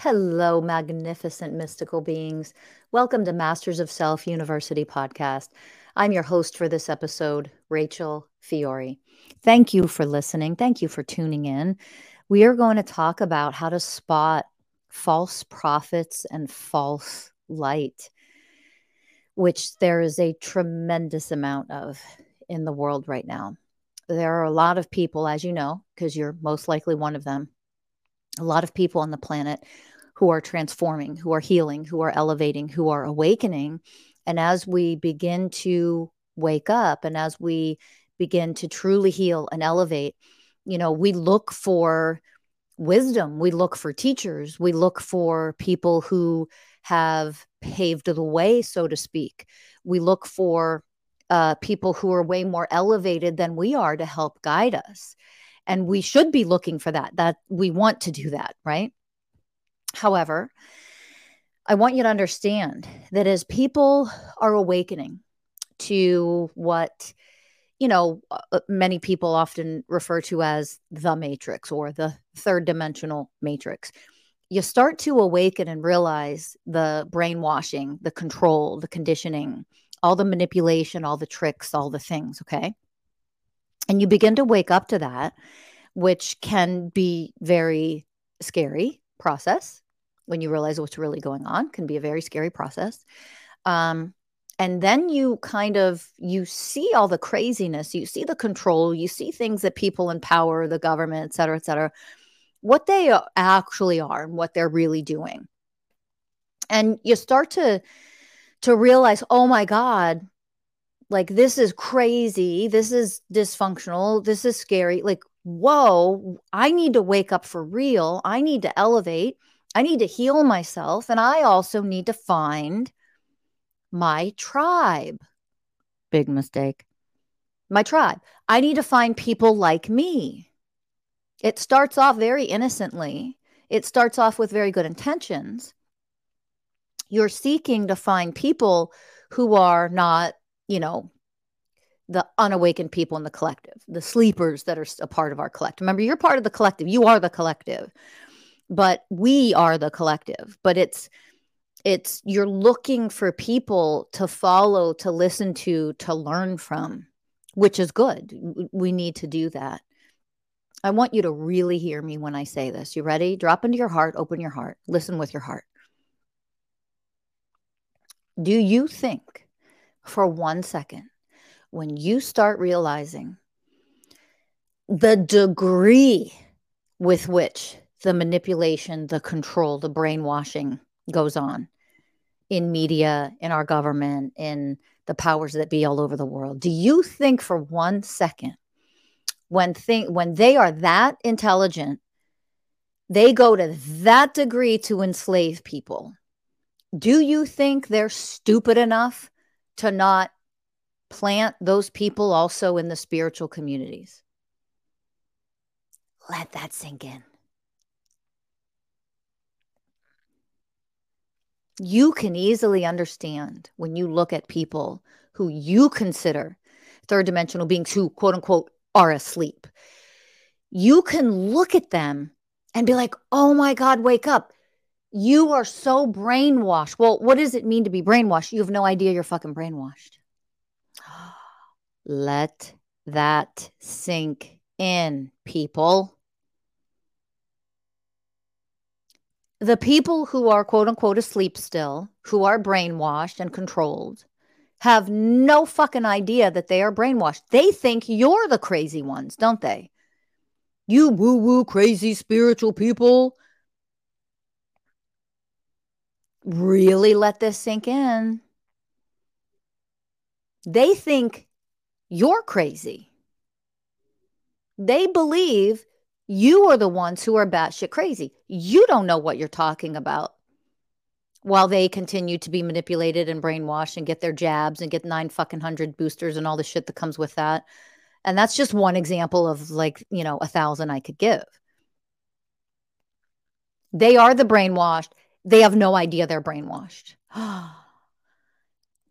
Hello, magnificent mystical beings. Welcome to Masters of Self University podcast. I'm your host for this episode, Rachel Fiori. Thank you for listening. Thank you for tuning in. We are going to talk about how to spot false prophets and false light, which there is a tremendous amount of in the world right now. There are a lot of people, as you know, because you're most likely one of them, a lot of people on the planet who are transforming, who are healing, who are elevating, who are awakening. And as we begin to wake up and as we begin to truly heal and elevate, you know, we look for wisdom, we look for teachers, we look for people who have paved the way, so to speak. We look for uh, people who are way more elevated than we are to help guide us. And we should be looking for that, that we want to do that, right? However, I want you to understand that as people are awakening to what, you know, uh, uh, many people often refer to as the matrix or the third dimensional matrix, you start to awaken and realize the brainwashing, the control, the conditioning, all the manipulation, all the tricks, all the things. Okay. And you begin to wake up to that, which can be very scary process when you realize what's really going on can be a very scary process. Um, and then you kind of you see all the craziness you see the control you see things that people in power the government et cetera et cetera what they actually are and what they're really doing. And you start to to realize oh my god like this is crazy this is dysfunctional this is scary like whoa, I need to wake up for real. I need to elevate. I need to heal myself. And I also need to find my tribe. Big mistake. My tribe. I need to find people like me. It starts off very innocently, it starts off with very good intentions. You're seeking to find people who are not, you know, the unawakened people in the collective, the sleepers that are a part of our collective. Remember, you're part of the collective. You are the collective, but we are the collective. But it's it's you're looking for people to follow, to listen to, to learn from, which is good. We need to do that. I want you to really hear me when I say this. You ready? Drop into your heart, open your heart, listen with your heart. Do you think for one second when you start realizing the degree with which the manipulation, the control, the brainwashing goes on in media, in our government, in the powers that be all over the world. Do you think for one second when thing when they are that intelligent, they go to that degree to enslave people? Do you think they're stupid enough to not plant those people also in the spiritual communities. Let that sink in. You can easily understand when you look at people who you consider third dimensional beings who, quote unquote, are asleep. You can look at them and be like, oh my God, wake up. You are so brainwashed. Well, what does it mean to be brainwashed? You have no idea you're fucking brainwashed. Let that sink in, people. The people who are quote unquote asleep still, who are brainwashed and controlled, have no fucking idea that they are brainwashed. They think you're the crazy ones, don't they? You woo woo crazy spiritual people. Really let this sink in. They think you're crazy. They believe you are the ones who are batshit crazy. You don't know what you're talking about while they continue to be manipulated and brainwashed and get their jabs and get nine fucking hundred boosters and all the shit that comes with that. And that's just one example of like, you know, a thousand I could give. They are the brainwashed. They have no idea they're brainwashed.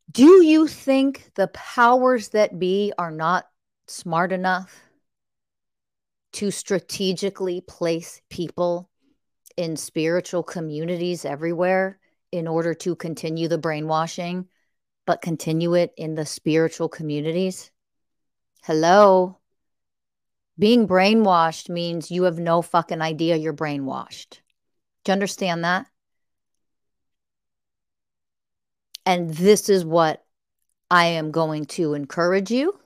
Do you think the powers that be are not smart enough to strategically place people in spiritual communities everywhere in order to continue the brainwashing, but continue it in the spiritual communities? Hello? Being brainwashed means you have no fucking idea you're brainwashed. Do you understand that? And this is what I am going to encourage you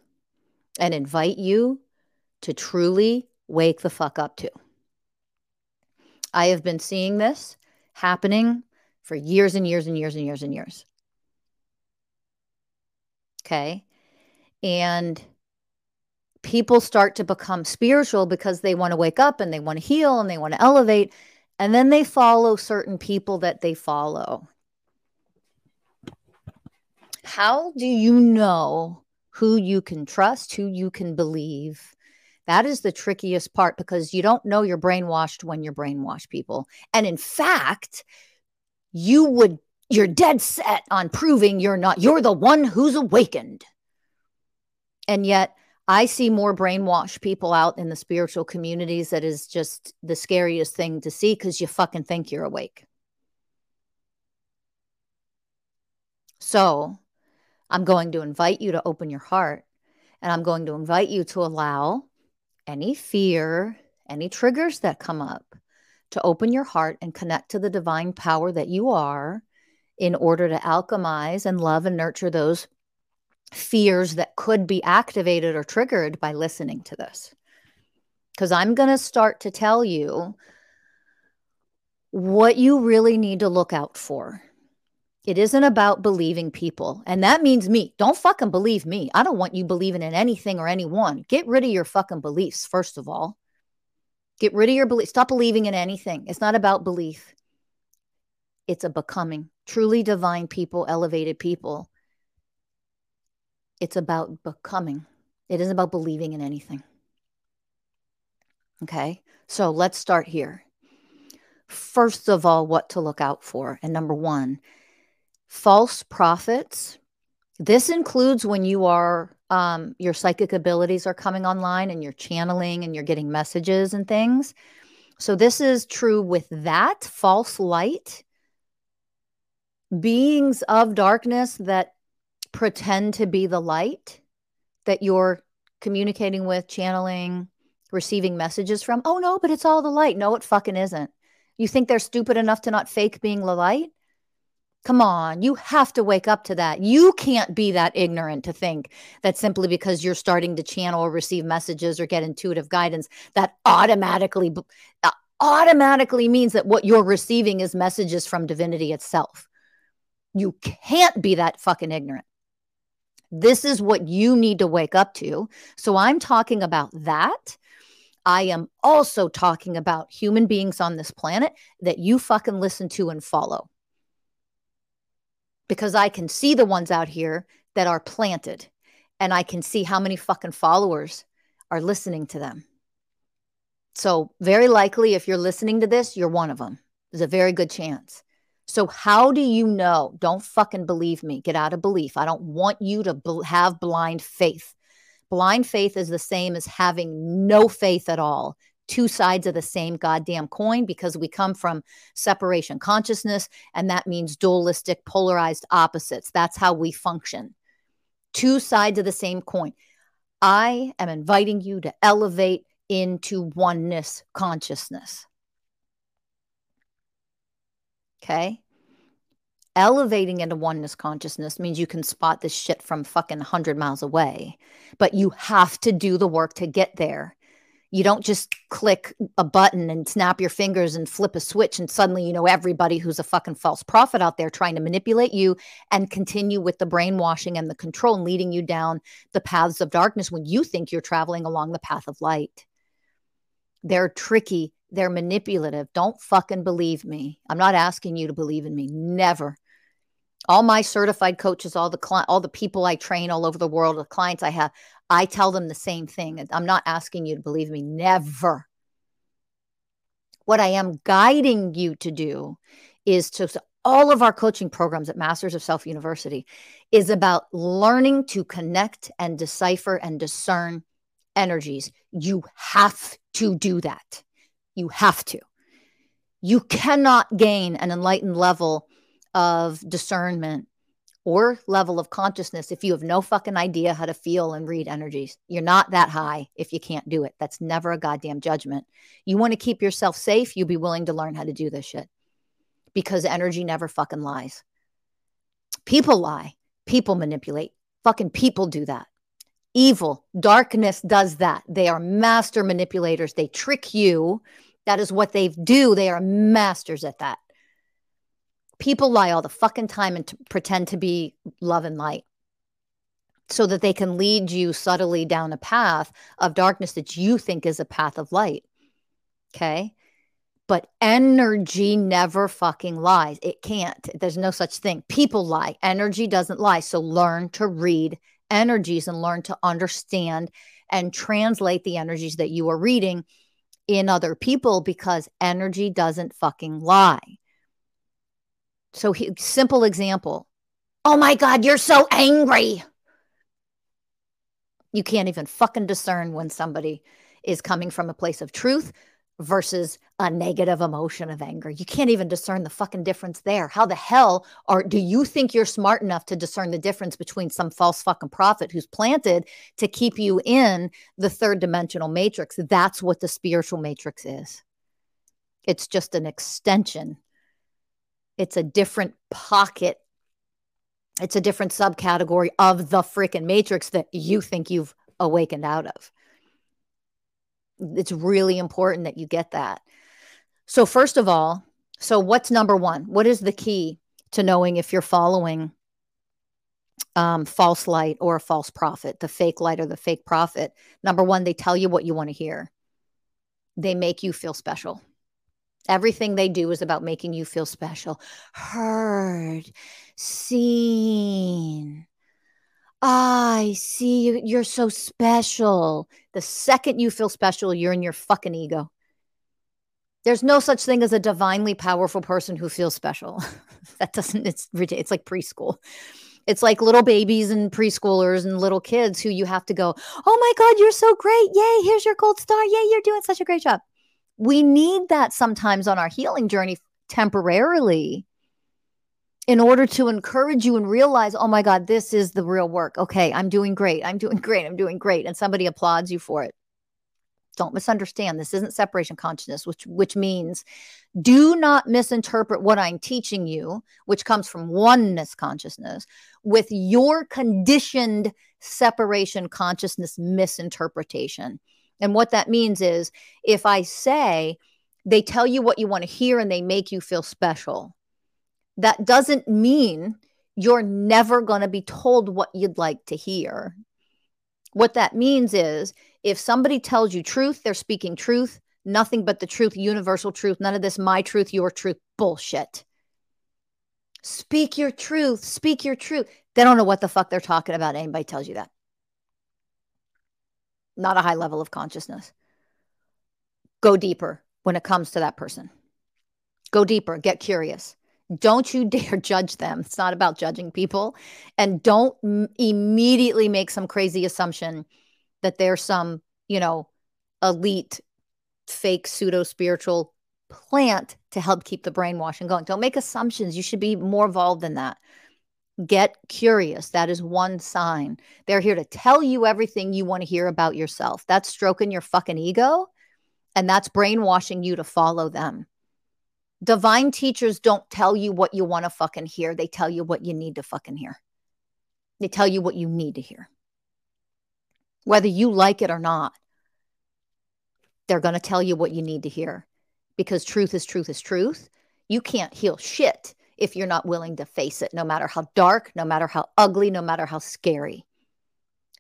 and invite you to truly wake the fuck up to. I have been seeing this happening for years and years and years and years and years. Okay. And people start to become spiritual because they want to wake up and they want to heal and they want to elevate. And then they follow certain people that they follow. How do you know who you can trust, who you can believe? That is the trickiest part because you don't know you're brainwashed when you're brainwashed people. And in fact, you would you're dead set on proving you're not you're the one who's awakened. And yet I see more brainwashed people out in the spiritual communities that is just the scariest thing to see because you fucking think you're awake. So I'm going to invite you to open your heart and I'm going to invite you to allow any fear, any triggers that come up to open your heart and connect to the divine power that you are in order to alchemize and love and nurture those fears that could be activated or triggered by listening to this. Because I'm going to start to tell you what you really need to look out for. It isn't about believing people. And that means me. Don't fucking believe me. I don't want you believing in anything or anyone. Get rid of your fucking beliefs, first of all. Get rid of your belief. Stop believing in anything. It's not about belief, it's a becoming. Truly divine people, elevated people it's about becoming, it isn't about believing in anything. Okay, so let's start here. First of all, what to look out for. And number one, false prophets. This includes when you are, um, your psychic abilities are coming online and you're channeling and you're getting messages and things. So, this is true with that false light, beings of darkness that pretend to be the light that you're communicating with, channeling, receiving messages from. Oh, no, but it's all the light. No, it fucking isn't. You think they're stupid enough to not fake being the light? Come on, you have to wake up to that. You can't be that ignorant to think that simply because you're starting to channel or receive messages or get intuitive guidance, that automatically uh, automatically means that what you're receiving is messages from divinity itself. You can't be that fucking ignorant. This is what you need to wake up to. So I'm talking about that. I am also talking about human beings on this planet that you fucking listen to and follow. Because I can see the ones out here that are planted and I can see how many fucking followers are listening to them. So, very likely, if you're listening to this, you're one of them. There's a very good chance. So, how do you know? Don't fucking believe me. Get out of belief. I don't want you to bl- have blind faith. Blind faith is the same as having no faith at all. Two sides of the same goddamn coin because we come from separation consciousness, and that means dualistic, polarized opposites. That's how we function. Two sides of the same coin. I am inviting you to elevate into oneness consciousness. Okay. Elevating into oneness consciousness means you can spot this shit from fucking 100 miles away, but you have to do the work to get there. You don't just click a button and snap your fingers and flip a switch, and suddenly you know everybody who's a fucking false prophet out there trying to manipulate you and continue with the brainwashing and the control and leading you down the paths of darkness when you think you're traveling along the path of light. They're tricky. They're manipulative. Don't fucking believe me. I'm not asking you to believe in me. Never. All my certified coaches, all the cli- all the people I train all over the world, the clients I have, I tell them the same thing. I'm not asking you to believe me. Never. What I am guiding you to do is to all of our coaching programs at Masters of Self University is about learning to connect and decipher and discern energies. You have to do that. You have to. You cannot gain an enlightened level of discernment or level of consciousness if you have no fucking idea how to feel and read energies. You're not that high if you can't do it. That's never a goddamn judgment. You want to keep yourself safe, you be willing to learn how to do this shit because energy never fucking lies. People lie, people manipulate, fucking people do that. Evil, darkness does that. They are master manipulators. They trick you. That is what they do. They are masters at that. People lie all the fucking time and t- pretend to be love and light so that they can lead you subtly down a path of darkness that you think is a path of light. Okay. But energy never fucking lies. It can't. There's no such thing. People lie. Energy doesn't lie. So learn to read energies and learn to understand and translate the energies that you are reading in other people because energy doesn't fucking lie. So, he, simple example. Oh my God, you're so angry. You can't even fucking discern when somebody is coming from a place of truth versus a negative emotion of anger. You can't even discern the fucking difference there. How the hell are do you think you're smart enough to discern the difference between some false fucking prophet who's planted to keep you in the third dimensional matrix? That's what the spiritual matrix is. It's just an extension it's a different pocket. It's a different subcategory of the freaking matrix that you think you've awakened out of. It's really important that you get that. So, first of all, so what's number one? What is the key to knowing if you're following um, false light or a false prophet, the fake light or the fake prophet? Number one, they tell you what you want to hear, they make you feel special. Everything they do is about making you feel special, heard, seen. I see you. You're so special. The second you feel special, you're in your fucking ego. There's no such thing as a divinely powerful person who feels special. that doesn't, it's It's like preschool. It's like little babies and preschoolers and little kids who you have to go, Oh my God, you're so great. Yay, here's your gold star. Yay, you're doing such a great job we need that sometimes on our healing journey temporarily in order to encourage you and realize, oh my God, this is the real work. Okay, I'm doing great. I'm doing great. I'm doing great. And somebody applauds you for it. Don't misunderstand. This isn't separation consciousness, which which means do not misinterpret what I'm teaching you, which comes from oneness consciousness, with your conditioned separation consciousness misinterpretation. And what that means is if I say they tell you what you want to hear and they make you feel special, that doesn't mean you're never going to be told what you'd like to hear. What that means is if somebody tells you truth, they're speaking truth, nothing but the truth, universal truth, none of this my truth, your truth bullshit. Speak your truth, speak your truth. They don't know what the fuck they're talking about. Anybody tells you that not a high level of consciousness. Go deeper when it comes to that person. Go deeper, get curious. Don't you dare judge them. It's not about judging people. And don't m- immediately make some crazy assumption that they're some, you know, elite, fake, pseudo spiritual plant to help keep the brainwashing going. Don't make assumptions. You should be more involved than that. Get curious. That is one sign. They're here to tell you everything you want to hear about yourself. That's stroking your fucking ego, and that's brainwashing you to follow them. Divine teachers don't tell you what you want to fucking hear. They tell you what you need to fucking hear. They tell you what you need to hear. Whether you like it or not, they're going to tell you what you need to hear because truth is truth is truth. You can't heal shit if you're not willing to face it, no matter how dark, no matter how ugly, no matter how scary.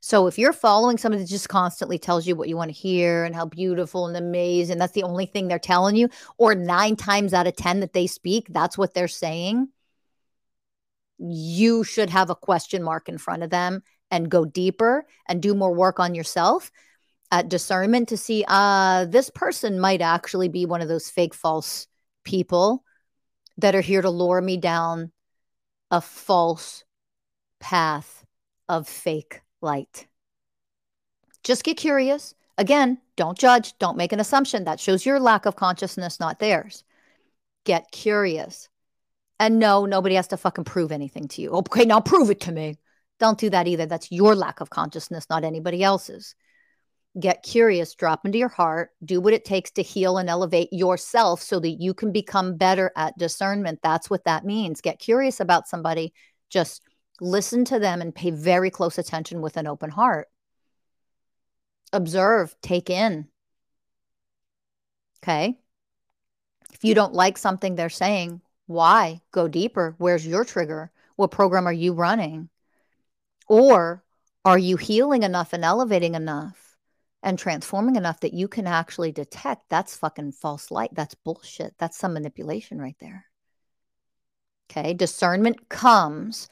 So if you're following somebody that just constantly tells you what you want to hear and how beautiful and amazing, that's the only thing they're telling you, or nine times out of 10 that they speak, that's what they're saying, you should have a question mark in front of them and go deeper and do more work on yourself at discernment to see uh this person might actually be one of those fake false people that are here to lure me down a false path of fake light. Just get curious. Again, don't judge, don't make an assumption. That shows your lack of consciousness, not theirs. Get curious. And no, nobody has to fucking prove anything to you. Okay, now prove it to me. Don't do that either. That's your lack of consciousness, not anybody else's. Get curious, drop into your heart, do what it takes to heal and elevate yourself so that you can become better at discernment. That's what that means. Get curious about somebody, just listen to them and pay very close attention with an open heart. Observe, take in. Okay. If you don't like something they're saying, why? Go deeper. Where's your trigger? What program are you running? Or are you healing enough and elevating enough and transforming enough that you can actually detect that's fucking false light? That's bullshit. That's some manipulation right there. Okay. Discernment comes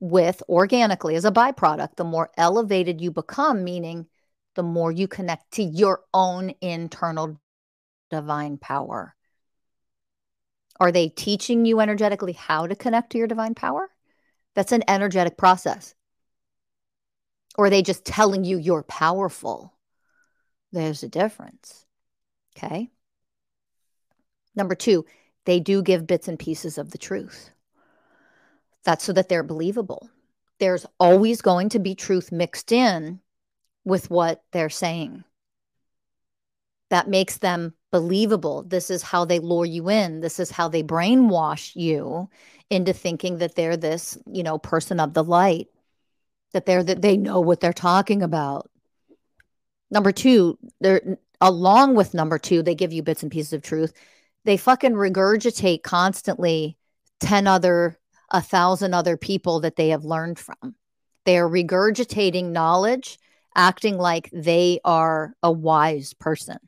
with organically as a byproduct, the more elevated you become, meaning the more you connect to your own internal divine power. Are they teaching you energetically how to connect to your divine power? That's an energetic process. Or are they just telling you you're powerful? There's a difference. Okay. Number two, they do give bits and pieces of the truth. That's so that they're believable. There's always going to be truth mixed in with what they're saying. That makes them believable. This is how they lure you in. This is how they brainwash you into thinking that they're this, you know, person of the light, that they're that they know what they're talking about. Number two, they're along with number two, they give you bits and pieces of truth. They fucking regurgitate constantly 10 other a thousand other people that they have learned from. They are regurgitating knowledge, acting like they are a wise person.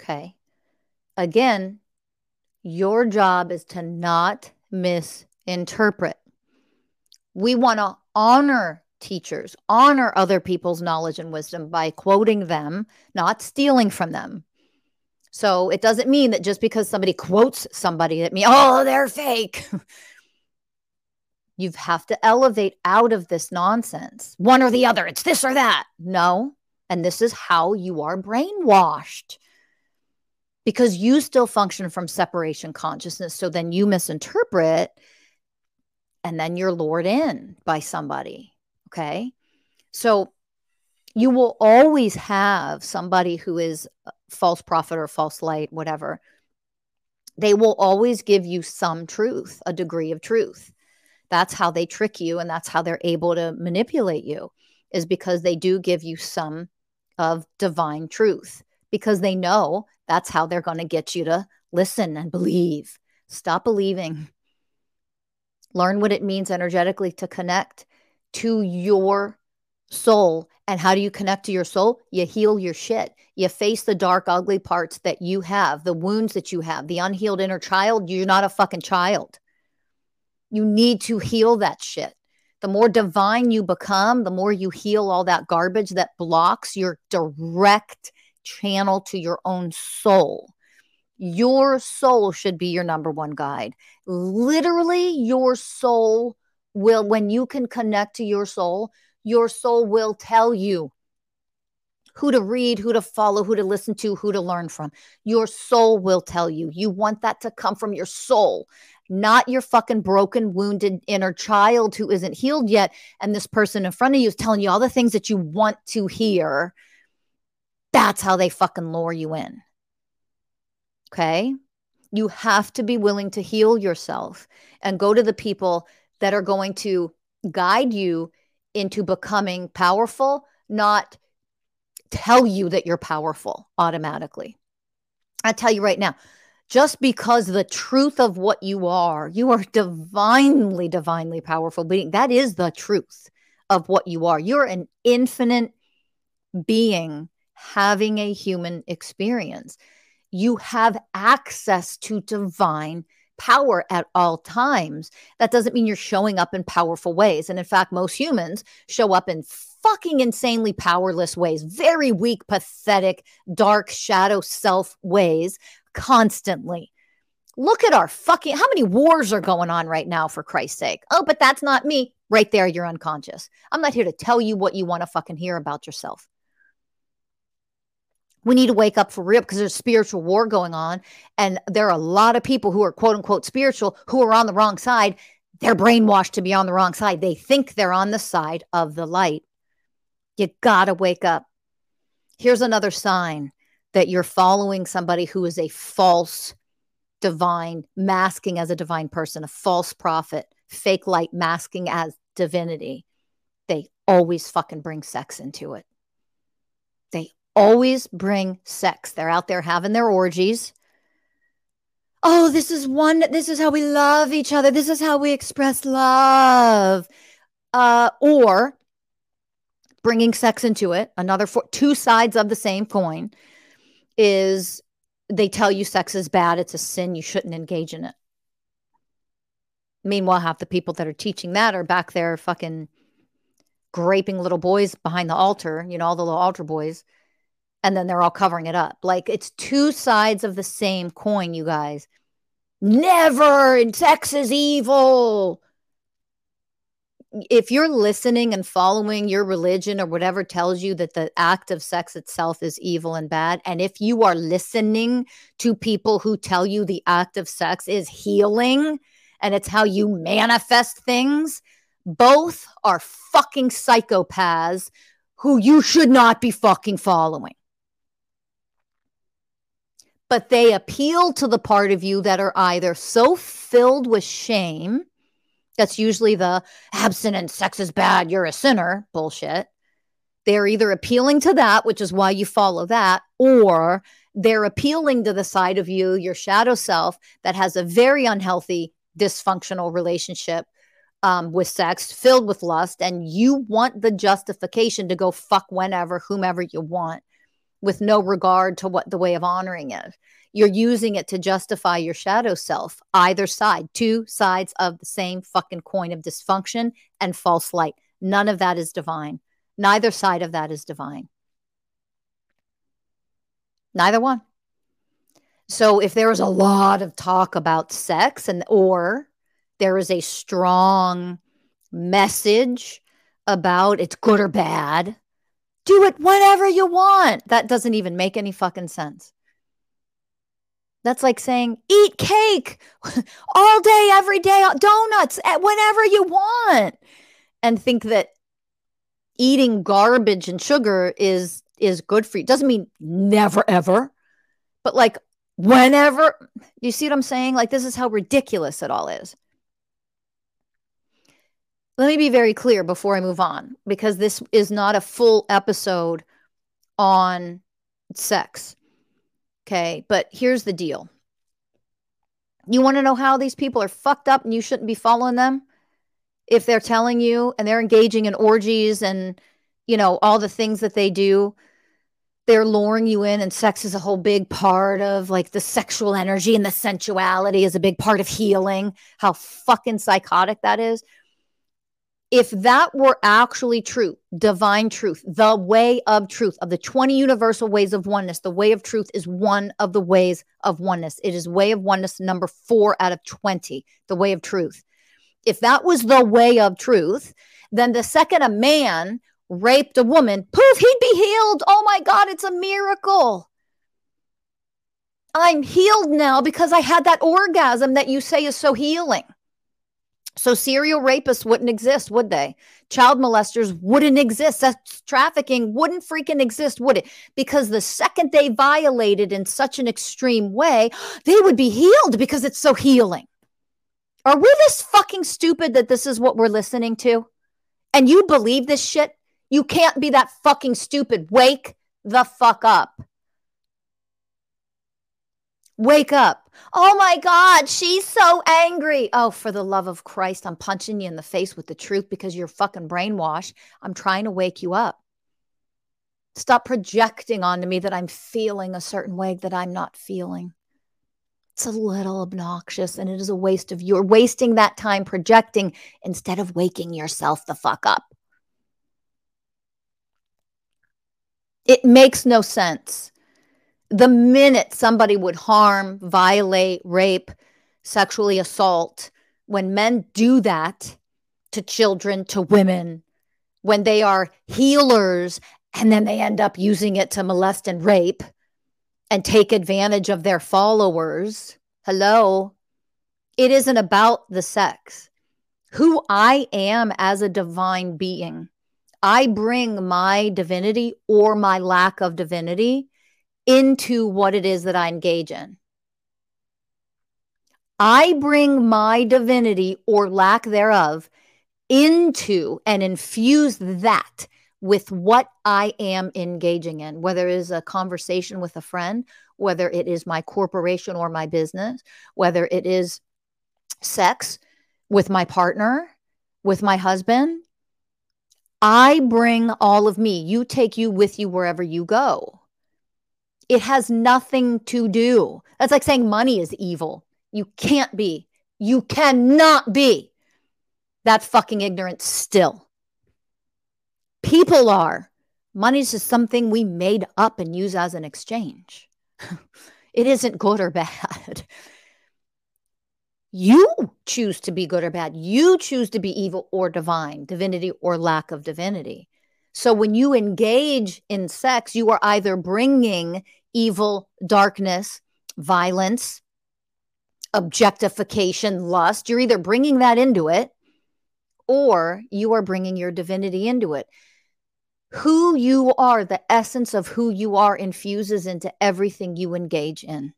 Okay. Again, your job is to not misinterpret. We want to honor teachers, honor other people's knowledge and wisdom by quoting them, not stealing from them, so it doesn't mean that just because somebody quotes somebody that me, oh, they're fake. you have to elevate out of this nonsense, one or the other. It's this or that. No. And this is how you are brainwashed because you still function from separation consciousness. So then you misinterpret and then you're lured in by somebody. Okay. So you will always have somebody who is false prophet or false light, whatever, they will always give you some truth, a degree of truth. That's how they trick you and that's how they're able to manipulate you, is because they do give you some of divine truth because they know that's how they're going to get you to listen and believe. Stop believing. Learn what it means energetically to connect to your soul. And how do you connect to your soul? You heal your shit. You face the dark, ugly parts that you have, the wounds that you have, the unhealed inner child. You're not a fucking child. You need to heal that shit. The more divine you become, the more you heal all that garbage that blocks your direct channel to your own soul. Your soul should be your number one guide. Literally, your soul will, when you can connect to your soul, your soul will tell you who to read, who to follow, who to listen to, who to learn from. Your soul will tell you. You want that to come from your soul, not your fucking broken, wounded inner child who isn't healed yet. And this person in front of you is telling you all the things that you want to hear. That's how they fucking lure you in. Okay. You have to be willing to heal yourself and go to the people that are going to guide you into becoming powerful, not tell you that you're powerful automatically. I tell you right now, just because the truth of what you are, you are divinely, divinely powerful being. That is the truth of what you are. You're an infinite being having a human experience. You have access to divine power at all times. That doesn't mean you're showing up in powerful ways. And in fact, most humans show up in fucking insanely powerless ways, very weak, pathetic, dark, shadow self ways constantly. Look at our fucking, how many wars are going on right now, for Christ's sake? Oh, but that's not me. Right there, you're unconscious. I'm not here to tell you what you want to fucking hear about yourself. We need to wake up for real because there's spiritual war going on. And there are a lot of people who are quote unquote spiritual who are on the wrong side. They're brainwashed to be on the wrong side. They think they're on the side of the light. You got to wake up. Here's another sign that you're following somebody who is a false divine, masking as a divine person, a false prophet, fake light masking as divinity. They always fucking bring sex into it. They always bring sex. They're out there having their orgies. Oh, this is one, this is how we love each other. This is how we express love. Uh, or bringing sex into it, another four, two sides of the same coin is they tell you sex is bad, it's a sin, you shouldn't engage in it. Meanwhile, half the people that are teaching that are back there fucking graping little boys behind the altar, you know, all the little altar boys, and then they're all covering it up. Like it's two sides of the same coin, you guys. Never, sex is evil if you're listening and following your religion or whatever tells you that the act of sex itself is evil and bad, and if you are listening to people who tell you the act of sex is healing and it's how you manifest things, both are fucking psychopaths who you should not be fucking following. But they appeal to the part of you that are either so filled with shame that's usually the abstinence, sex is bad, you're a sinner bullshit. They're either appealing to that, which is why you follow that, or they're appealing to the side of you, your shadow self, that has a very unhealthy, dysfunctional relationship um, with sex, filled with lust, and you want the justification to go fuck whenever, whomever you want, with no regard to what the way of honoring is you're using it to justify your shadow self. Either side, two sides of the same fucking coin of dysfunction and false light. None of that is divine. Neither side of that is divine. Neither one. So if there is a lot of talk about sex and or there is a strong message about it's good or bad, do it whenever you want. That doesn't even make any fucking sense. That's like saying, eat cake all day, every day, donuts eh, whenever you want, and think that eating garbage and sugar is is good for you. Doesn't mean never ever, but like whenever. You see what I'm saying? Like this is how ridiculous it all is. Let me be very clear before I move on, because this is not a full episode on sex. Okay. But here's the deal you want to know how these people are fucked up and you shouldn't be following them? If they're telling you and they're engaging in orgies and, you know, all the things that they do, they're luring you in, and sex is a whole big part of like the sexual energy and the sensuality is a big part of healing. How fucking psychotic that is if that were actually true, divine truth, the way of truth, of the 20 universal ways of oneness, the way of truth is one of the ways of oneness. It is way of oneness number four out of 20, the way of truth. If that was the way of truth, then the second a man raped a woman, poof, he'd be healed. Oh my God, it's a miracle. I'm healed now because I had that orgasm that you say is so healing. So serial rapists wouldn't exist, would they? Child molesters wouldn't exist. Sex trafficking wouldn't freaking exist, would it? Because the second they violated in such an extreme way, they would be healed because it's so healing. Are we this fucking stupid that this is what we're listening to? And you believe this shit? You can't be that fucking stupid. Wake the fuck up. Wake up. Oh my God, she's so angry. Oh, for the love of Christ, I'm punching you in the face with the truth because you're fucking brainwashed. I'm trying to wake you up. Stop projecting onto me that I'm feeling a certain way that I'm not feeling. It's a little obnoxious and it is a waste of you're wasting that time projecting instead of waking yourself the fuck up. It makes no sense the minute somebody would harm, violate, rape, sexually assault, when men do that to children, to women, when they are healers and then they end up using it to molest and rape and take advantage of their followers. Hello. It isn't about the sex. Who I am as a divine being. I bring my divinity or my lack of divinity into what it is that I engage in. I bring my divinity or lack thereof into and infuse that with what I am engaging in, whether it is a conversation with a friend, whether it is my corporation or my business, whether it is sex with my partner, with my husband. I bring all of me. You take you with you wherever you go. It has nothing to do. That's like saying money is evil. You can't be. You cannot be that fucking ignorant still. People are. Money is just something we made up and use as an exchange. it isn't good or bad. You choose to be good or bad. You choose to be evil or divine, divinity or lack of divinity. So when you engage in sex, you are either bringing evil, darkness, violence, objectification, lust. You're either bringing that into it or you are bringing your divinity into it. Who you are, the essence of who you are, infuses into everything you engage in.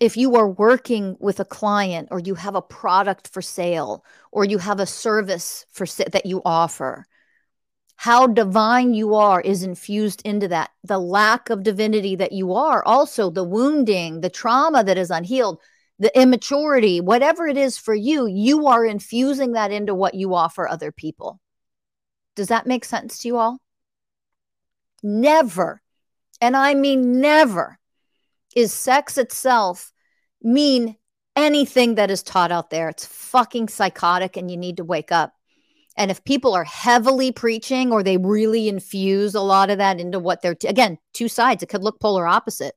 If you are working with a client or you have a product for sale or you have a service for that you offer, how divine you are is infused into that. The lack of divinity that you are, also the wounding, the trauma that is unhealed, the immaturity, whatever it is for you, you are infusing that into what you offer other people. Does that make sense to you all? Never, and I mean never, is sex itself mean anything that is taught out there. It's fucking psychotic and you need to wake up. And if people are heavily preaching or they really infuse a lot of that into what they're, t- again, two sides, it could look polar opposite.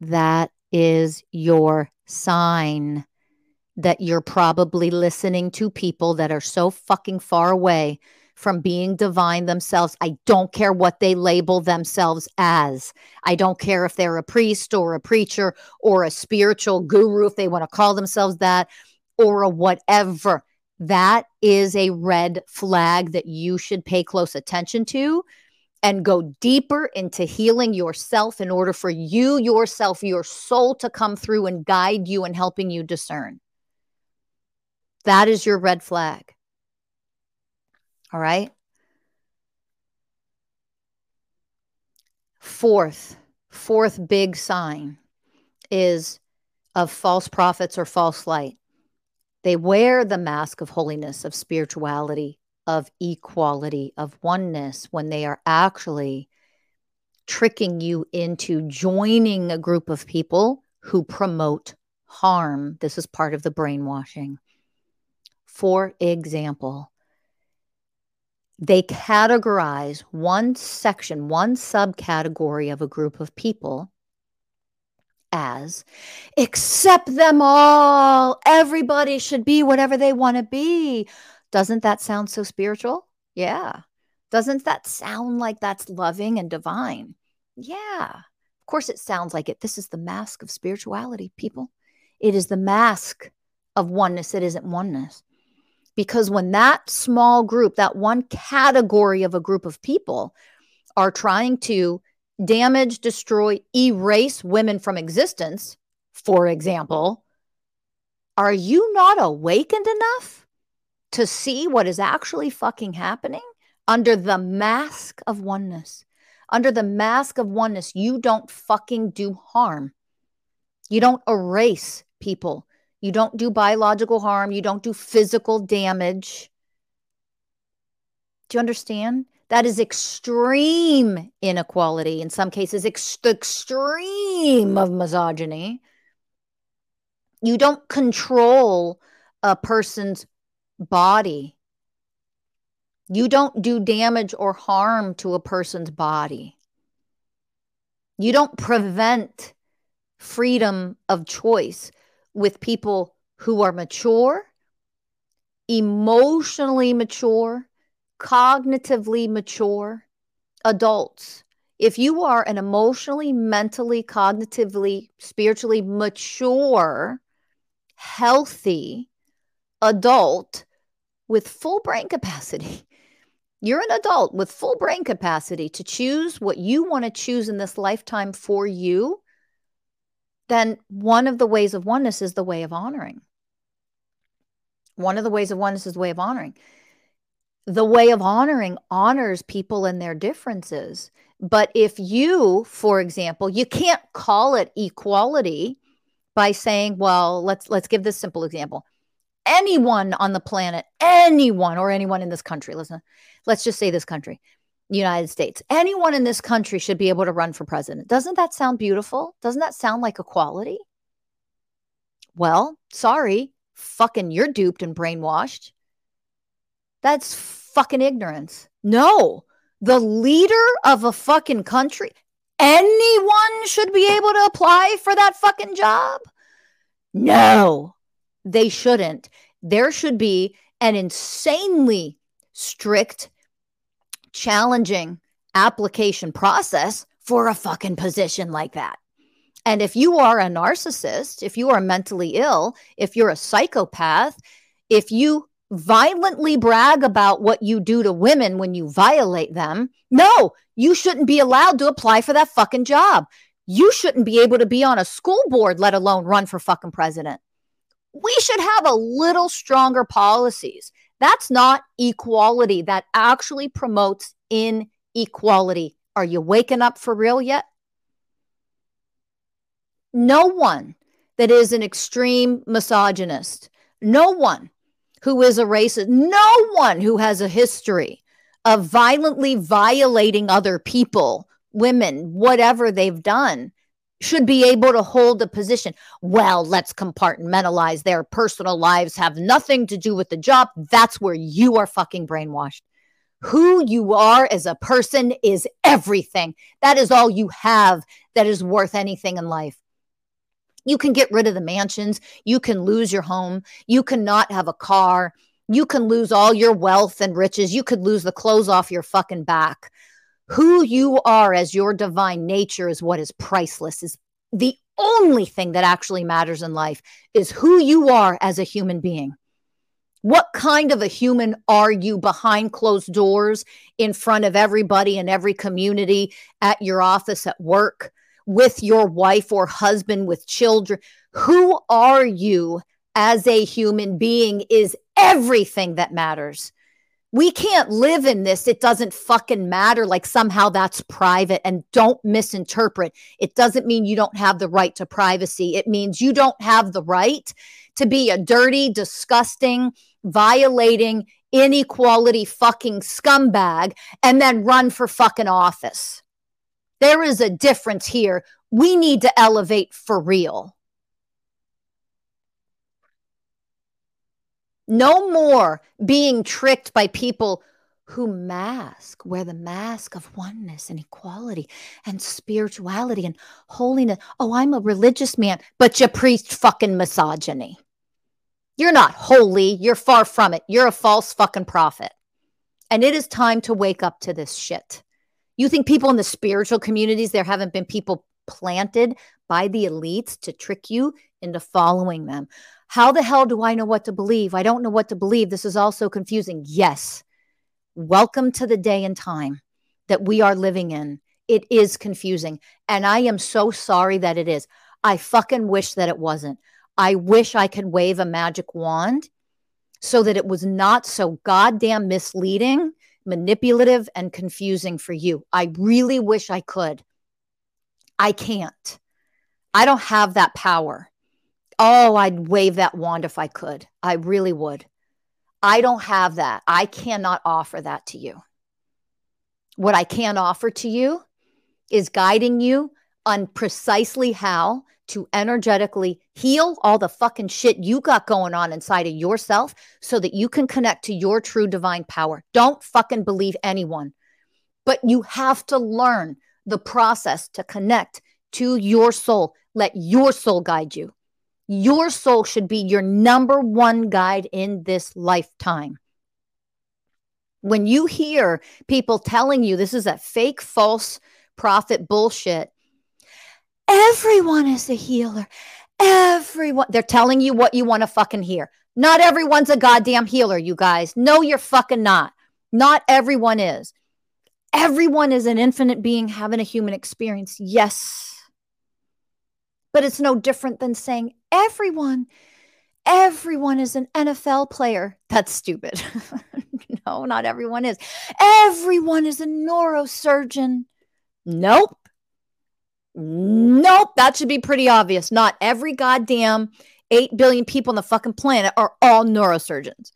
That is your sign that you're probably listening to people that are so fucking far away from being divine themselves. I don't care what they label themselves as. I don't care if they're a priest or a preacher or a spiritual guru, if they want to call themselves that, or a whatever that is a red flag that you should pay close attention to and go deeper into healing yourself in order for you, yourself, your soul to come through and guide you and helping you discern. That is your red flag. All right. Fourth, fourth big sign is of false prophets or false light. They wear the mask of holiness, of spirituality, of equality, of oneness when they are actually tricking you into joining a group of people who promote harm. This is part of the brainwashing. For example, they categorize one section, one subcategory of a group of people as accept them all. Everybody should be whatever they want to be. Doesn't that sound so spiritual? Yeah. Doesn't that sound like that's loving and divine? Yeah. Of course, it sounds like it. This is the mask of spirituality, people. It is the mask of oneness. It isn't oneness. Because when that small group, that one category of a group of people are trying to damage, destroy, erase women from existence, for example, are you not awakened enough to see what is actually fucking happening under the mask of oneness, Under the mask of oneness, you don't fucking do harm. You don't erase people. You don't do biological harm. You don't do physical damage. Do you understand? That is extreme inequality. In some cases, ex- extreme of misogyny. You don't control a person's body. You don't do damage or harm to a person's body. You don't prevent freedom of choice with people who are mature, emotionally mature, cognitively mature adults. If you are an emotionally, mentally, cognitively, spiritually mature, healthy adult with full brain capacity, you're an adult with full brain capacity to choose what you want to choose in this lifetime for you, then one of the ways of oneness is the way of honoring. One of the ways of oneness is the way of honoring. The way of honoring honors people and their differences. But if you, for example, you can't call it equality by saying, well, let's let's give this simple example anyone on the planet, anyone or anyone in this country, listen, let's just say this country, United States, anyone in this country should be able to run for president. Doesn't that sound beautiful? Doesn't that sound like equality? Well, sorry, fucking you're duped and brainwashed. That's fucking ignorance. No, the leader of a fucking country, anyone should be able to apply for that fucking job. No, they shouldn't. There should be an insanely strict, challenging application process for a fucking position like that. And if you are a narcissist, if you are mentally ill, if you're a psychopath, if you violently brag about what you do to women when you violate them, no, you shouldn't be allowed to apply for that fucking job. You shouldn't be able to be on a school board, let alone run for fucking president we should have a little stronger policies. That's not equality. That actually promotes inequality. Are you waking up for real yet? No one that is an extreme misogynist, no one who is a racist, no one who has a history of violently violating other people, women, whatever they've done, should be able to hold a position. Well, let's compartmentalize their personal lives, have nothing to do with the job. That's where you are fucking brainwashed. Who you are as a person is everything. That is all you have that is worth anything in life. You can get rid of the mansions. You can lose your home. You cannot have a car. You can lose all your wealth and riches. You could lose the clothes off your fucking back. Who you are as your divine nature is what is priceless, is the only thing that actually matters in life is who you are as a human being. What kind of a human are you behind closed doors, in front of everybody in every community, at your office, at work, with your wife or husband, with children? Who are you as a human being is everything that matters we can't live in this. It doesn't fucking matter. Like somehow that's private. And don't misinterpret. It doesn't mean you don't have the right to privacy. It means you don't have the right to be a dirty, disgusting, violating, inequality fucking scumbag and then run for fucking office. There is a difference here. We need to elevate for real. No more being tricked by people who mask, wear the mask of oneness and equality and spirituality and holiness. Oh, I'm a religious man, but you preach fucking misogyny. You're not holy. You're far from it. You're a false fucking prophet. And it is time to wake up to this shit. You think people in the spiritual communities, there haven't been people planted by the elites to trick you into following them. How the hell do I know what to believe? I don't know what to believe. This is also confusing. Yes. Welcome to the day and time that we are living in. It is confusing. And I am so sorry that it is. I fucking wish that it wasn't. I wish I could wave a magic wand so that it was not so goddamn misleading manipulative and confusing for you. I really wish I could. I can't. I don't have that power. Oh, I'd wave that wand if I could. I really would. I don't have that. I cannot offer that to you. What I can offer to you is guiding you on precisely how to energetically heal all the fucking shit you got going on inside of yourself so that you can connect to your true divine power. Don't fucking believe anyone, but you have to learn the process to connect to your soul. Let your soul guide you. Your soul should be your number one guide in this lifetime. When you hear people telling you this is a fake, false prophet bullshit, Everyone is a healer. Everyone. They're telling you what you want to fucking hear. Not everyone's a goddamn healer, you guys. No, you're fucking not. Not everyone is. Everyone is an infinite being having a human experience. Yes. But it's no different than saying everyone, everyone is an NFL player. That's stupid. no, not everyone is. Everyone is a neurosurgeon. Nope. Nope, that should be pretty obvious. Not every goddamn 8 billion people on the fucking planet are all neurosurgeons.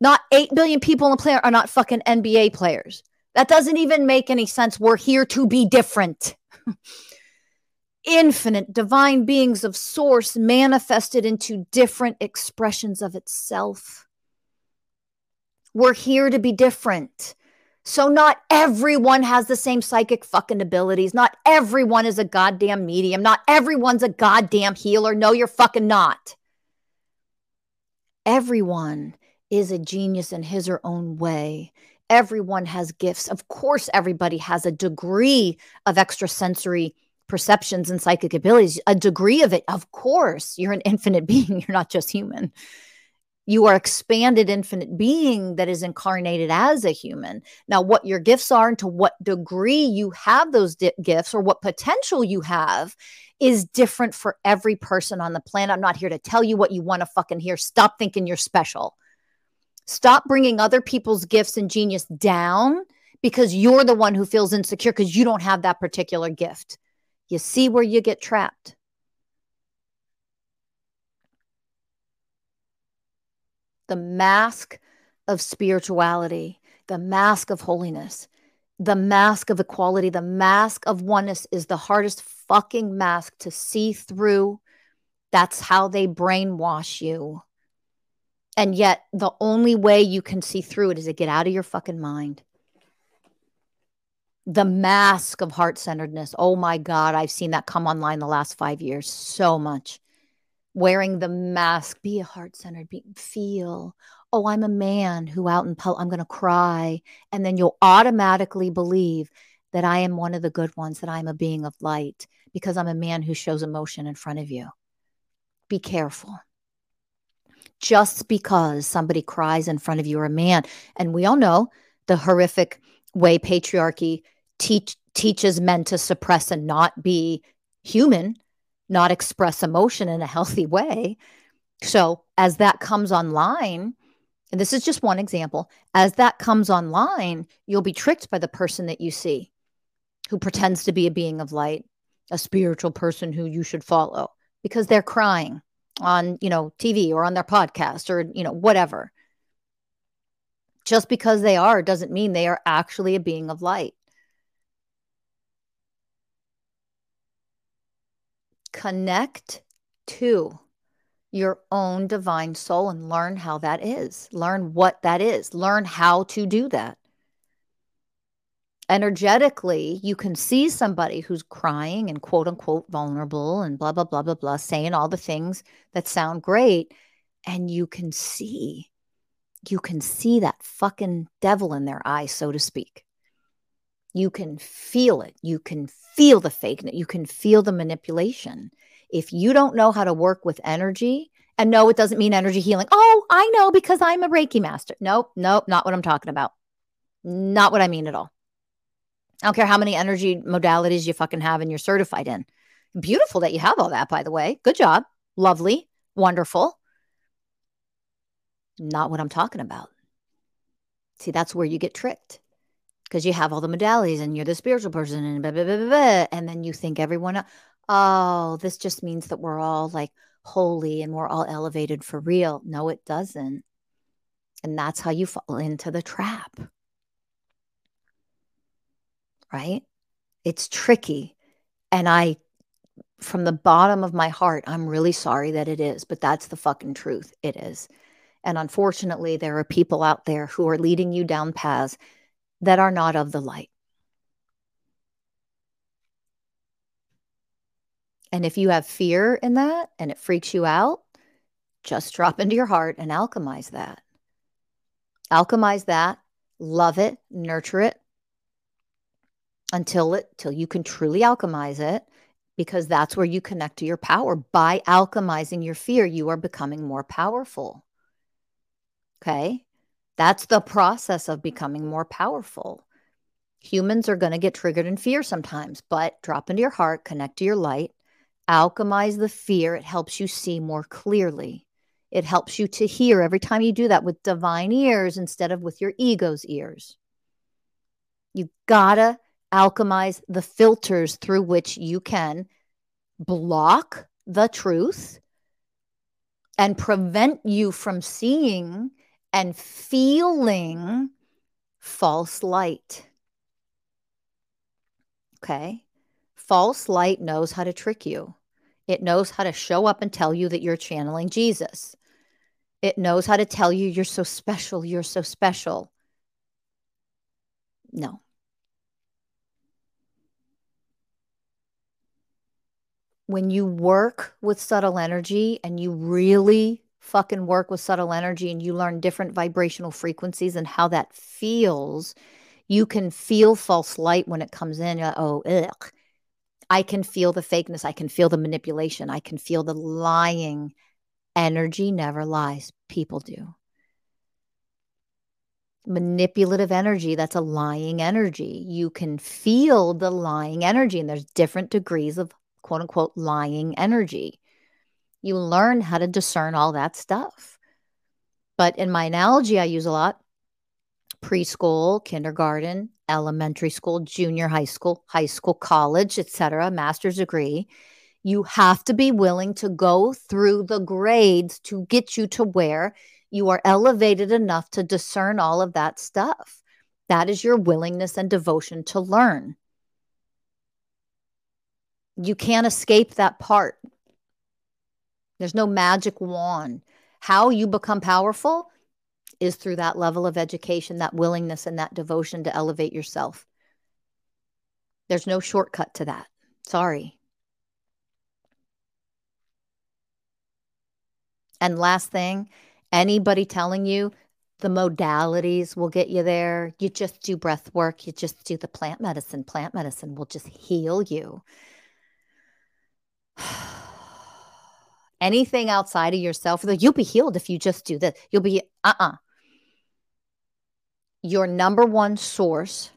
Not 8 billion people on the planet are not fucking NBA players. That doesn't even make any sense. We're here to be different. Infinite divine beings of source manifested into different expressions of itself. We're here to be different. So not everyone has the same psychic fucking abilities. Not everyone is a goddamn medium. Not everyone's a goddamn healer. No, you're fucking not. Everyone is a genius in his or own way. Everyone has gifts. Of course, everybody has a degree of extrasensory perceptions and psychic abilities, a degree of it. Of course, you're an infinite being. You're not just human you are expanded infinite being that is incarnated as a human. Now what your gifts are and to what degree you have those di- gifts or what potential you have is different for every person on the planet. I'm not here to tell you what you want to fucking hear. Stop thinking you're special. Stop bringing other people's gifts and genius down because you're the one who feels insecure because you don't have that particular gift. You see where you get trapped the mask of spirituality, the mask of holiness, the mask of equality, the mask of oneness is the hardest fucking mask to see through. That's how they brainwash you. And yet, the only way you can see through it is to get out of your fucking mind. The mask of heart centeredness. Oh my God, I've seen that come online the last five years so much wearing the mask, be a heart centered, be feel, oh, I'm a man who out in public, I'm going to cry. And then you'll automatically believe that I am one of the good ones, that I'm a being of light because I'm a man who shows emotion in front of you. Be careful. Just because somebody cries in front of you or a man, and we all know the horrific way patriarchy teach, teaches men to suppress and not be human not express emotion in a healthy way. So, as that comes online, and this is just one example, as that comes online, you'll be tricked by the person that you see who pretends to be a being of light, a spiritual person who you should follow because they're crying on, you know, TV or on their podcast or, you know, whatever. Just because they are doesn't mean they are actually a being of light. Connect to your own divine soul and learn how that is. Learn what that is. Learn how to do that. Energetically, you can see somebody who's crying and quote unquote vulnerable and blah, blah, blah, blah, blah, saying all the things that sound great. And you can see, you can see that fucking devil in their eye, so to speak. You can feel it. You can feel the fake. You can feel the manipulation. If you don't know how to work with energy, and no, it doesn't mean energy healing. Oh, I know because I'm a Reiki master. Nope, nope, not what I'm talking about. Not what I mean at all. I don't care how many energy modalities you fucking have and you're certified in. Beautiful that you have all that, by the way. Good job. Lovely. Wonderful. Not what I'm talking about. See, that's where you get tricked because you have all the modalities and you're the spiritual person and blah, blah, blah, blah, and then you think everyone, oh, this just means that we're all like holy and we're all elevated for real. No, it doesn't. And that's how you fall into the trap. Right? It's tricky. And I, from the bottom of my heart, I'm really sorry that it is, but that's the fucking truth. It is. And unfortunately, there are people out there who are leading you down paths that are not of the light. And if you have fear in that and it freaks you out, just drop into your heart and alchemize that. Alchemize that, love it, nurture it until it till you can truly alchemize it because that's where you connect to your power. By alchemizing your fear, you are becoming more powerful. Okay? That's the process of becoming more powerful. Humans are going to get triggered in fear sometimes, but drop into your heart, connect to your light, alchemize the fear. It helps you see more clearly. It helps you to hear every time you do that with divine ears instead of with your ego's ears. You gotta alchemize the filters through which you can block the truth and prevent you from seeing and feeling false light. Okay. False light knows how to trick you. It knows how to show up and tell you that you're channeling Jesus. It knows how to tell you you're so special, you're so special. No. When you work with subtle energy and you really fucking work with subtle energy and you learn different vibrational frequencies and how that feels, you can feel false light when it comes in. Oh, ugh. I can feel the fakeness. I can feel the manipulation. I can feel the lying. Energy never lies. People do. Manipulative energy, that's a lying energy. You can feel the lying energy, and there's different degrees of quote unquote lying energy you learn how to discern all that stuff. But in my analogy, I use a lot preschool, kindergarten, elementary school, junior high school, high school, college, etc., master's degree. You have to be willing to go through the grades to get you to where you are elevated enough to discern all of that stuff. That is your willingness and devotion to learn. You can't escape that part. There's no magic wand. How you become powerful is through that level of education, that willingness, and that devotion to elevate yourself. There's no shortcut to that. Sorry. And last thing, anybody telling you the modalities will get you there, you just do breath work, you just do the plant medicine. Plant medicine will just heal you. anything outside of yourself, like you'll be healed if you just do this. You'll be uh uh-uh. uh Your number one source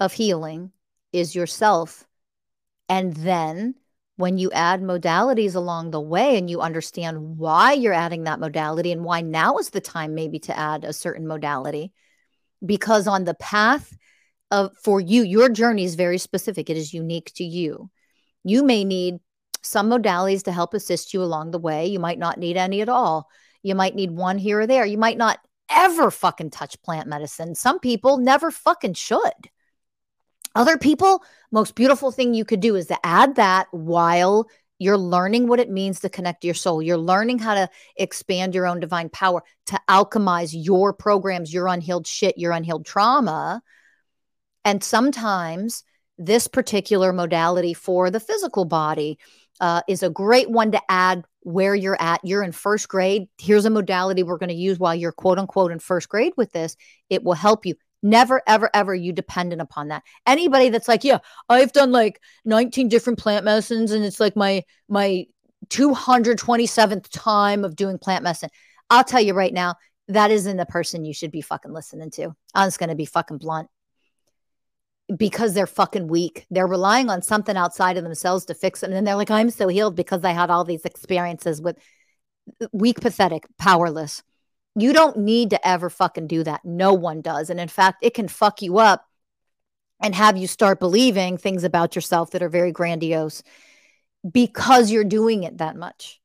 of healing is yourself. And then when you add modalities along the way and you understand why you're adding that modality and why now is the time maybe to add a certain modality, because on the path of for you, your journey is very specific, it is unique to you. You may need some modalities to help assist you along the way. You might not need any at all. You might need one here or there. You might not ever fucking touch plant medicine. Some people never fucking should. Other people, most beautiful thing you could do is to add that while you're learning what it means to connect your soul. You're learning how to expand your own divine power, to alchemize your programs, your unhealed shit, your unhealed trauma. And sometimes this particular modality for the physical body uh, is a great one to add where you're at. You're in first grade. Here's a modality we're going to use while you're quote unquote in first grade with this. It will help you. Never, ever, ever you dependent upon that. Anybody that's like, yeah, I've done like 19 different plant medicines and it's like my my 227th time of doing plant medicine. I'll tell you right now, that isn't the person you should be fucking listening to. I'm just going to be fucking blunt because they're fucking weak. They're relying on something outside of themselves to fix it. And then they're like, I'm so healed because I had all these experiences with weak, pathetic, powerless. You don't need to ever fucking do that. No one does. And in fact, it can fuck you up and have you start believing things about yourself that are very grandiose because you're doing it that much.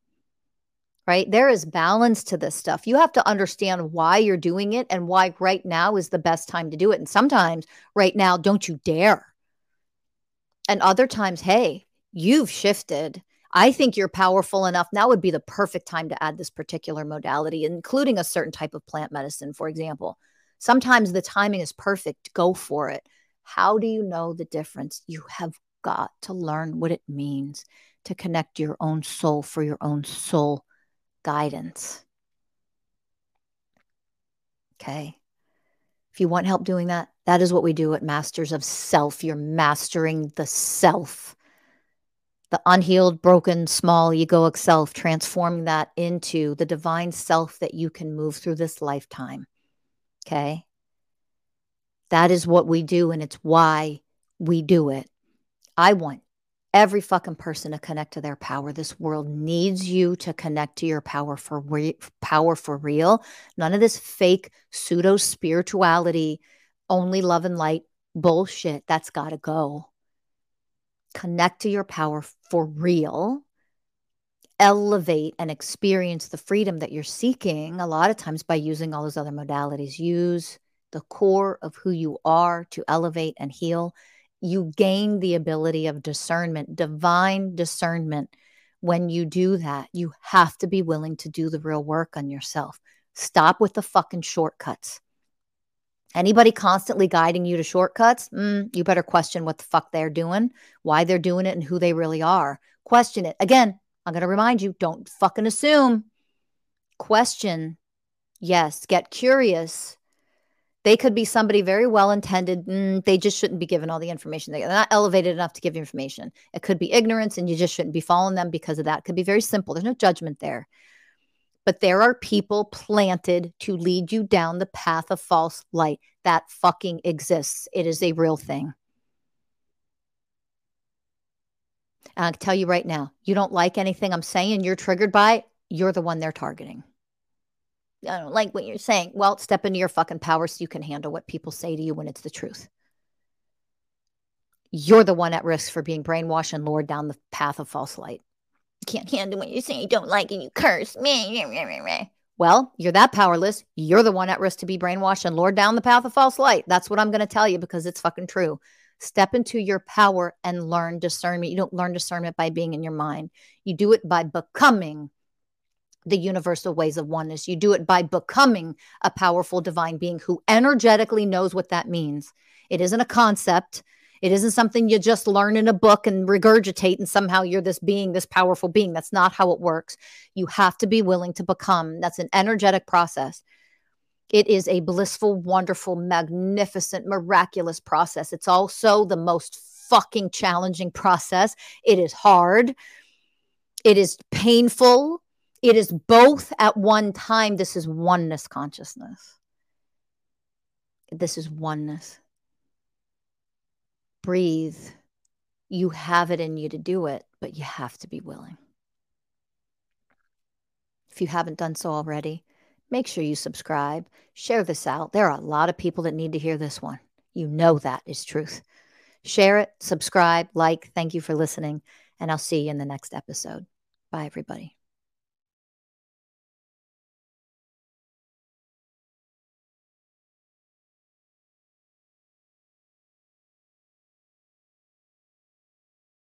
Right? There is balance to this stuff. You have to understand why you're doing it and why right now is the best time to do it. And sometimes right now, don't you dare. And other times, hey, you've shifted. I think you're powerful enough. Now would be the perfect time to add this particular modality, including a certain type of plant medicine, for example. Sometimes the timing is perfect. Go for it. How do you know the difference? You have got to learn what it means to connect your own soul for your own soul guidance. Okay. If you want help doing that, that is what we do at Masters of Self. You're mastering the self, the unhealed, broken, small egoic self, transforming that into the divine self that you can move through this lifetime. Okay. That is what we do, and it's why we do it. I want every fucking person to connect to their power. This world needs you to connect to your power for re- power for real. None of this fake pseudo spirituality, only love and light bullshit. That's got to go. Connect to your power for real. Elevate and experience the freedom that you're seeking a lot of times by using all those other modalities. Use the core of who you are to elevate and heal, you gain the ability of discernment, divine discernment. When you do that, you have to be willing to do the real work on yourself. Stop with the fucking shortcuts. Anybody constantly guiding you to shortcuts, mm, you better question what the fuck they're doing, why they're doing it, and who they really are. Question it. Again, I'm going to remind you don't fucking assume. Question. Yes, get curious they could be somebody very well intended. Mm, they just shouldn't be given all the information. They're not elevated enough to give information. It could be ignorance, and you just shouldn't be following them because of that. It could be very simple. There's no judgment there. But there are people planted to lead you down the path of false light. That fucking exists. It is a real thing. And I can tell you right now, you don't like anything I'm saying, you're triggered by, you're the one they're targeting. I don't like what you're saying. Well, step into your fucking power so you can handle what people say to you when it's the truth. You're the one at risk for being brainwashed and lured down the path of false light. You can't handle what you're saying. You don't like it. You curse. Me. Well, you're that powerless. You're the one at risk to be brainwashed and lured down the path of false light. That's what I'm going to tell you because it's fucking true. Step into your power and learn discernment. You don't learn discernment by being in your mind, you do it by becoming the universal ways of oneness. You do it by becoming a powerful divine being who energetically knows what that means. It isn't a concept. It isn't something you just learn in a book and regurgitate, and somehow you're this being, this powerful being. That's not how it works. You have to be willing to become. That's an energetic process. It is a blissful, wonderful, magnificent, miraculous process. It's also the most fucking challenging process. It is hard. It is painful. It is both at one time. This is oneness consciousness. This is oneness. Breathe. You have it in you to do it, but you have to be willing. If you haven't done so already, make sure you subscribe, share this out. There are a lot of people that need to hear this one. You know that is truth. Share it, subscribe, like. Thank you for listening, and I'll see you in the next episode. Bye, everybody.